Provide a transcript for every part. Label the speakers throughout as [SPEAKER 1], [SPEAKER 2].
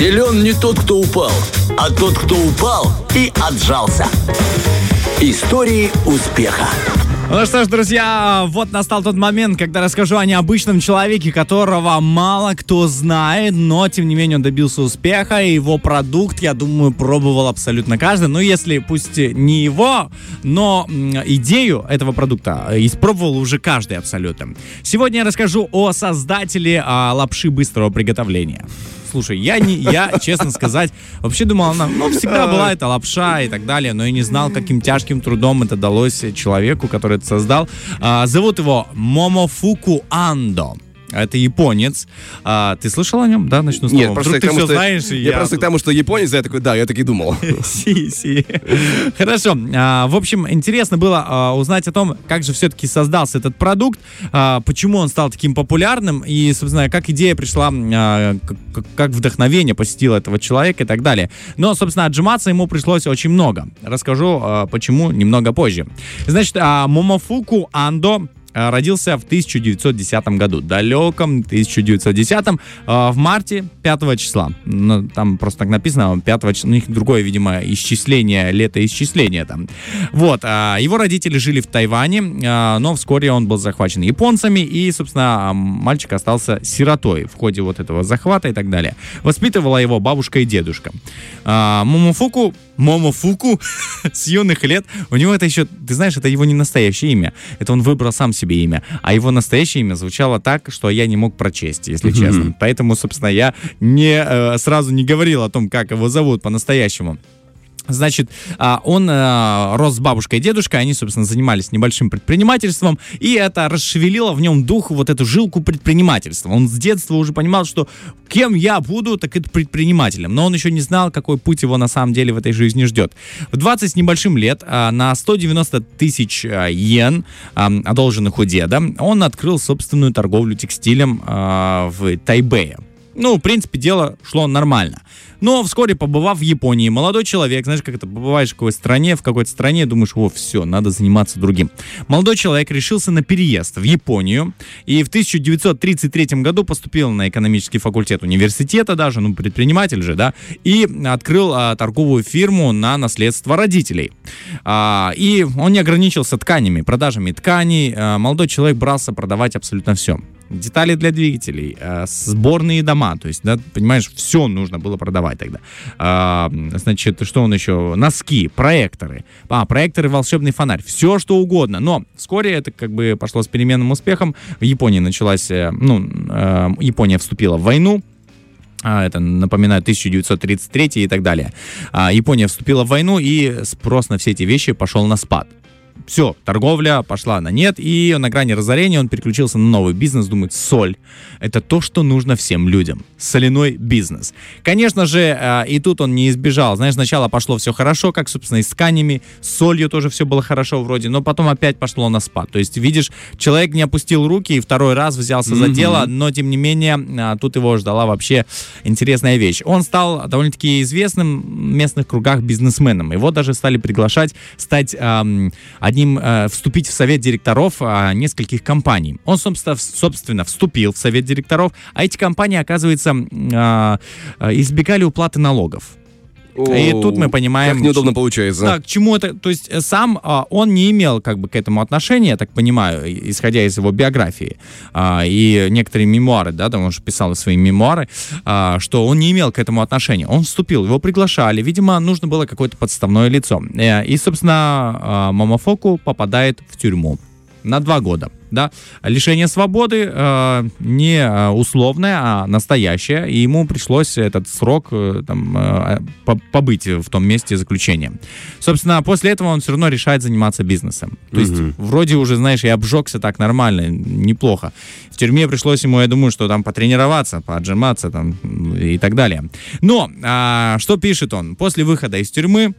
[SPEAKER 1] Силен не тот, кто упал, а тот, кто упал и отжался. Истории успеха.
[SPEAKER 2] Ну что ж, друзья, вот настал тот момент, когда расскажу о необычном человеке, которого мало кто знает, но тем не менее он добился успеха, и его продукт, я думаю, пробовал абсолютно каждый. Ну, если пусть не его, но идею этого продукта испробовал уже каждый абсолютно. Сегодня я расскажу о создателе а, лапши быстрого приготовления. Слушай, я не, я, честно сказать, вообще думал, она, ну, всегда была эта лапша и так далее, но я не знал, каким тяжким трудом это далось человеку, который это создал. А, зовут его Момофуку Андо. Это японец. А, ты слышал о нем? Да, начну с
[SPEAKER 3] Нет, просто
[SPEAKER 2] Вдруг ты
[SPEAKER 3] потому,
[SPEAKER 2] все
[SPEAKER 3] что,
[SPEAKER 2] знаешь. и
[SPEAKER 3] я, просто к тому, что японец, я такой, да, я так и думал.
[SPEAKER 2] Си, си. Хорошо. А, в общем, интересно было а, узнать о том, как же все-таки создался этот продукт, а, почему он стал таким популярным и, собственно, как идея пришла, а, как, как вдохновение посетило этого человека и так далее. Но, собственно, отжиматься ему пришлось очень много. Расскажу, а, почему немного позже. Значит, а, Момофуку Андо а, родился в 1910 году, далеком 1910, а, в марте 5 числа. Ну, там просто так написано, 5 числа, у них другое, видимо, исчисление, летоисчисление там. Вот, а, его родители жили в Тайване, но вскоре он был захвачен японцами, и, собственно, мальчик остался сиротой в ходе вот этого захвата и так далее. Воспитывала его бабушка и дедушка. Момофуку, Момофуку с юных лет, у него это еще, ты знаешь, это его не настоящее имя, это он выбрал сам себе имя. А его настоящее имя звучало так, что я не мог прочесть, если честно. Поэтому, собственно, я не, э, сразу не говорил о том, как его зовут по-настоящему. Значит, а, он э, рос с бабушкой и дедушкой, они, собственно, занимались небольшим предпринимательством, и это расшевелило в нем дух, вот эту жилку предпринимательства. Он с детства уже понимал, что кем я буду, так это предпринимателем, но он еще не знал, какой путь его на самом деле в этой жизни ждет. В 20 с небольшим лет а, на 190 тысяч а, йен, одолженных у деда, он открыл собственную торговлю текстилем в Тайбэе. Ну, в принципе, дело шло нормально. Но вскоре, побывав в Японии, молодой человек, знаешь, как это, побываешь в какой-то стране, в какой-то стране, думаешь, о, все, надо заниматься другим. Молодой человек решился на переезд в Японию и в 1933 году поступил на экономический факультет университета даже, ну, предприниматель же, да, и открыл а, торговую фирму на наследство родителей. А, и он не ограничился тканями, продажами тканей. А, молодой человек брался продавать абсолютно все детали для двигателей, э, сборные дома, то есть, да, понимаешь, все нужно было продавать тогда. А, значит, что он еще? Носки, проекторы. А, проекторы, волшебный фонарь, все что угодно. Но вскоре это как бы пошло с переменным успехом. В Японии началась, э, ну, э, Япония вступила в войну, а, это, напоминаю, 1933 и так далее. А, Япония вступила в войну, и спрос на все эти вещи пошел на спад все, торговля пошла на нет, и на грани разорения он переключился на новый бизнес, думает, соль — это то, что нужно всем людям. Соляной бизнес. Конечно же, э, и тут он не избежал. Знаешь, сначала пошло все хорошо, как, собственно, и с тканями, с солью тоже все было хорошо вроде, но потом опять пошло на спад. То есть, видишь, человек не опустил руки и второй раз взялся mm-hmm. за дело, но, тем не менее, э, тут его ждала вообще интересная вещь. Он стал довольно-таки известным в местных кругах бизнесменом. Его даже стали приглашать стать эм, одним, э, вступить в совет директоров э, нескольких компаний. Он, собственно, собственно, вступил в совет директоров, а эти компании, оказывается, э избегали уплаты налогов. И тут мы понимаем...
[SPEAKER 3] Как неудобно получается.
[SPEAKER 2] Да, к чему это... То есть э, сам а, он не имел как бы к этому отношения, я так понимаю, исходя из его биографии. А, и некоторые мемуары, да, там он же писал свои мемуары, а, что он не имел к этому отношения. Он вступил, его приглашали. Видимо, нужно было какое-то подставное лицо. Э, и, собственно, а, Мамофоку попадает в тюрьму на два года да, лишение свободы э, не э, условное, а настоящее, и ему пришлось этот срок э, там, э, побыть в том месте заключения. Собственно, после этого он все равно решает заниматься бизнесом. То есть, угу. вроде уже, знаешь, и обжегся так нормально, неплохо. В тюрьме пришлось ему, я думаю, что там потренироваться, поотжиматься там и так далее. Но, э, что пишет он? После выхода из тюрьмы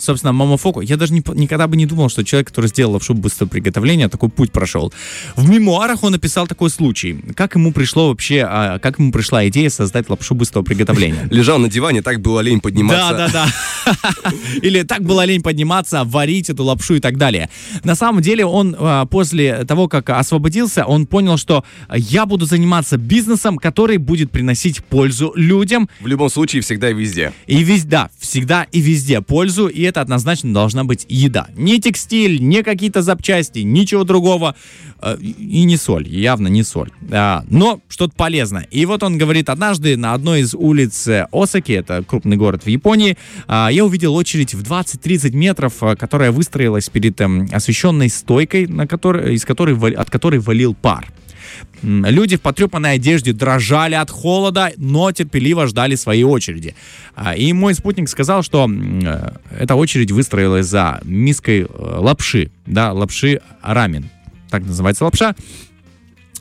[SPEAKER 2] собственно, Мамофоку, я даже не, никогда бы не думал, что человек, который сделал лапшу быстрого приготовления, такой путь прошел. В мемуарах он описал такой случай. Как ему пришло вообще, а, как ему пришла идея создать лапшу быстрого приготовления?
[SPEAKER 3] Лежал на диване, так было лень подниматься.
[SPEAKER 2] Да, да, да. Или так было лень подниматься, варить эту лапшу и так далее. На самом деле он а, после того, как освободился, он понял, что я буду заниматься бизнесом, который будет приносить пользу людям,
[SPEAKER 3] В любом случае, всегда и везде.
[SPEAKER 2] и везде, да, всегда и везде пользу, и это однозначно должна быть еда. Не текстиль, не какие-то запчасти, ничего другого. Э, И не соль, явно не соль. Но что-то полезное. И вот он говорит, однажды на одной из улиц э, Осаки, это крупный город в Японии, а, я увидел очередь в 20-30 метров, а, которая выстроилась перед эм, освещенной стойкой, на которой, из которой, от которой валил пар. Люди в потрепанной одежде дрожали от холода, но терпеливо ждали своей очереди. А, И мой спутник сказал, что э, эта очередь выстроилась за миской э, лапши, да, лапши рамен. Так называется лапша.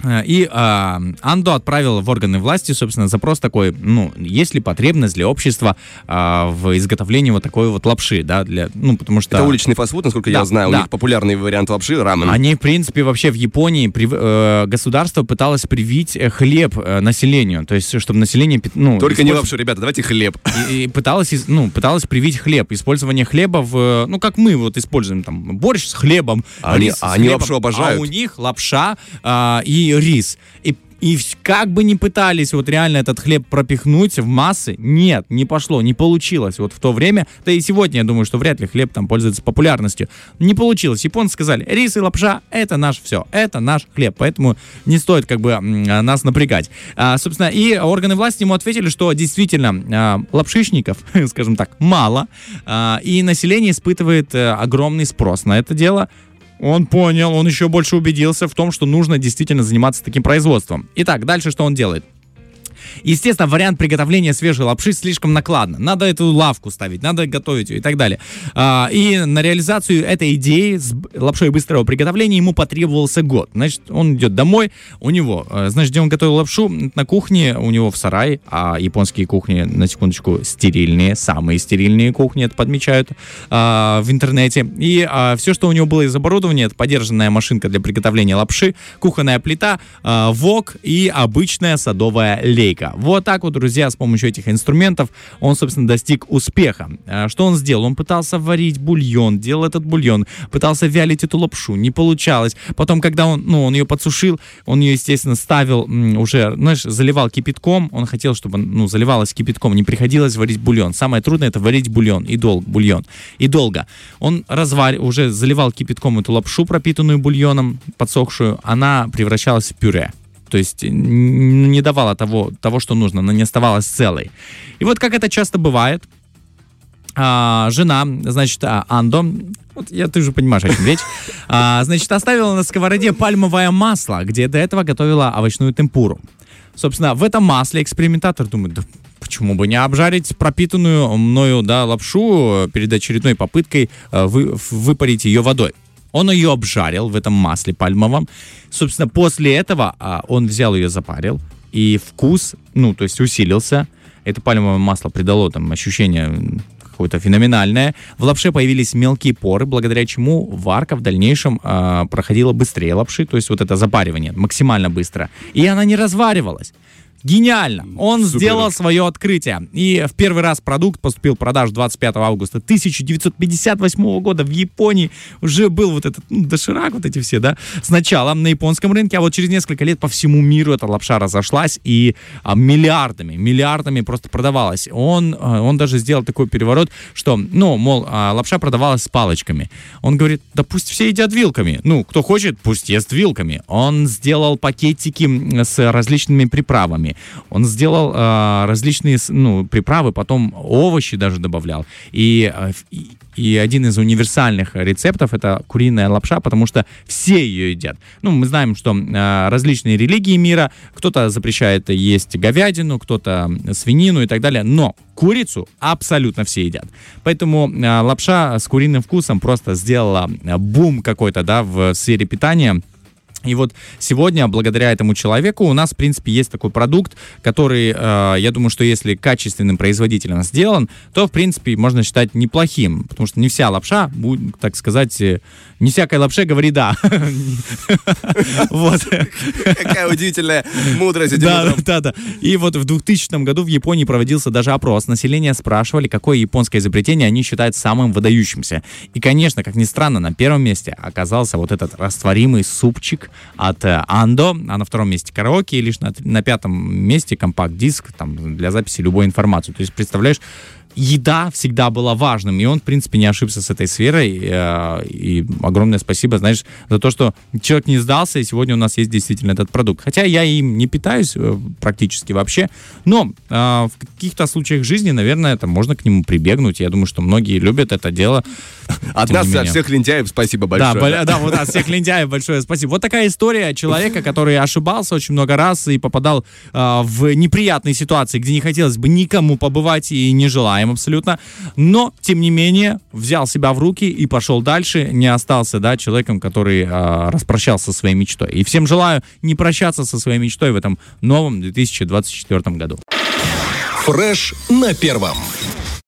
[SPEAKER 2] Э, И а, Андо отправил в органы власти, собственно, запрос такой, ну, есть ли потребность для общества а, в изготовлении вот такой вот лапши, да, для, ну, потому что...
[SPEAKER 3] Это уличный фастфуд, насколько
[SPEAKER 2] Да,
[SPEAKER 3] я знаю. У
[SPEAKER 2] да.
[SPEAKER 3] них популярный вариант лапши рамен.
[SPEAKER 2] Они, в принципе, вообще в Японии прив- э, государство пыталось привить э, хлеб э, населению, то есть, чтобы население, ну,
[SPEAKER 3] Только не
[SPEAKER 2] использ-
[SPEAKER 3] лапшу, ребята, давайте хлеб.
[SPEAKER 2] и, и пыталась, из- ну, пыталась привить хлеб, использование хлеба в, ну, как мы вот используем там борщ с хлебом,
[SPEAKER 3] А они-
[SPEAKER 2] с
[SPEAKER 3] они
[SPEAKER 2] хлебом,
[SPEAKER 3] лапшу обожают.
[SPEAKER 2] А у них лапша а, и рис. И и как бы ни пытались вот реально этот хлеб пропихнуть в массы, нет, не пошло, не получилось. Вот в то время, да и сегодня, я думаю, что вряд ли хлеб там пользуется популярностью. Не получилось. Японцы сказали, рис и лапша — это наш все, это наш хлеб, поэтому не стоит как бы а, нас напрягать. А, собственно, и органы власти ему ответили, что действительно а, скажем так, мало, а, и население испытывает э, огромный спрос на это дело. Он понял, он еще больше убедился в том, что нужно действительно заниматься таким производством. Итак, дальше что он делает? Естественно, вариант приготовления свежей лапши слишком накладно. Надо эту лавку ставить, надо готовить ее и так далее. А, и на реализацию этой идеи с лапшой быстрого приготовления ему потребовался год. Значит, он идет домой, у него, э, значит, где он готовил лапшу, на кухне, у него в сарае, а японские кухни, на секундочку, стерильные, самые стерильные кухни, это подмечают а, в интернете. И все, что у него было из оборудования, это подержанная машинка для приготовления лапши, кухонная плита, а, вок и обычная садовая лейка. Вот так вот, друзья, с помощью этих инструментов он, собственно, достиг успеха. А, Что он сделал? Он пытался варить бульон, делал этот бульон, пытался вялить эту лапшу, не получалось. Потом, когда он, ну, он ее подсушил, он ее, естественно, ставил уже, знаешь, заливал кипятком. Он хотел, чтобы, ну, заливалось кипятком, не приходилось варить бульон. Самое трудное это варить бульон и долг бульон и долго. Он развар, уже заливал кипятком эту лапшу, пропитанную бульоном, подсохшую. Она превращалась в пюре. То есть н- не давала того, того, что нужно, она не оставалась целой. И вот как это часто бывает, а, жена, значит, а, Андо, вот я, ты же понимаешь, о чем речь, а, значит, оставила на сковороде пальмовое масло, где до этого готовила овощную темпуру. Собственно, в этом масле экспериментатор думает, да почему бы не обжарить пропитанную мною, да, лапшу перед очередной попыткой э, вы- выпарить ее водой. Он ее обжарил в этом масле пальмовом. Собственно, после этого а, он взял ее, запарил, и вкус, ну, то есть усилился. Это пальмовое масло придало там ощущение какое-то феноменальное. В лапше появились мелкие поры, благодаря чему варка в дальнейшем а, проходила быстрее лапши, то есть вот это запаривание максимально быстро. И она не разваривалась. Гениально! Он
[SPEAKER 3] Супер.
[SPEAKER 2] сделал свое открытие. И в первый раз продукт поступил в продажу 25 августа 1958 года в Японии. Уже был вот этот ну, доширак, вот эти все, да, сначала на японском рынке, а вот через несколько лет по всему миру эта лапша разошлась и а, миллиардами, миллиардами просто продавалась. Он, а, он даже сделал такой переворот, что, ну, мол, а, лапша продавалась с палочками. Он говорит, да пусть все едят вилками. Ну, кто хочет, пусть ест вилками. Он сделал пакетики с различными приправами. Он сделал а, различные ну, приправы, потом овощи даже добавлял. И, а, и, и один из универсальных рецептов это куриная лапша, потому что все ее едят. Ну, мы знаем, что а, различные религии мира, кто-то запрещает есть говядину, кто-то свинину и так далее, но курицу абсолютно все едят. Поэтому а, лапша с куриным вкусом просто сделала бум какой-то, да, в сфере питания. И вот сегодня, благодаря этому человеку, у нас, в принципе, есть такой продукт, который, э, я думаю, что если качественным производителем сделан, то, в принципе, можно считать неплохим, потому что не вся лапша, будет, так сказать, э, не всякой лапше говори да. Вот.
[SPEAKER 3] Какая удивительная мудрость
[SPEAKER 2] Да, да, да. И вот в 2000 году в Японии проводился даже опрос. Население спрашивали, какое японское изобретение они считают самым выдающимся. И, конечно, как ни странно, на первом месте оказался вот этот растворимый супчик от э, Андо, а на втором месте караоке, и лишь на, на пятом месте компакт-диск там, для записи любой информации. То есть, представляешь, еда всегда была важным, и он, в принципе, не ошибся с этой сферой. э, И огромное спасибо, знаешь, за то, что человек не сдался, и сегодня у нас есть действительно этот продукт. Хотя я им не питаюсь э, практически вообще, но э, в каких-то случаях жизни, наверное, это можно к нему прибегнуть. Я думаю, что многие любят это дело.
[SPEAKER 3] От нас, от всех лентяев, спасибо
[SPEAKER 2] Да,
[SPEAKER 3] большое.
[SPEAKER 2] бля- да, вот от всех лентяев большое спасибо. Вот такая история человека, который ошибался очень много раз и попадал в неприятные ситуации, где не хотелось бы никому побывать и не желаем абсолютно. Но, тем не менее, взял себя в руки и пошел дальше, не остался, да, человеком, который а, распрощался со своей мечтой. И всем желаю не прощаться со своей мечтой в этом новом 2024 году.
[SPEAKER 1] Фреш на первом.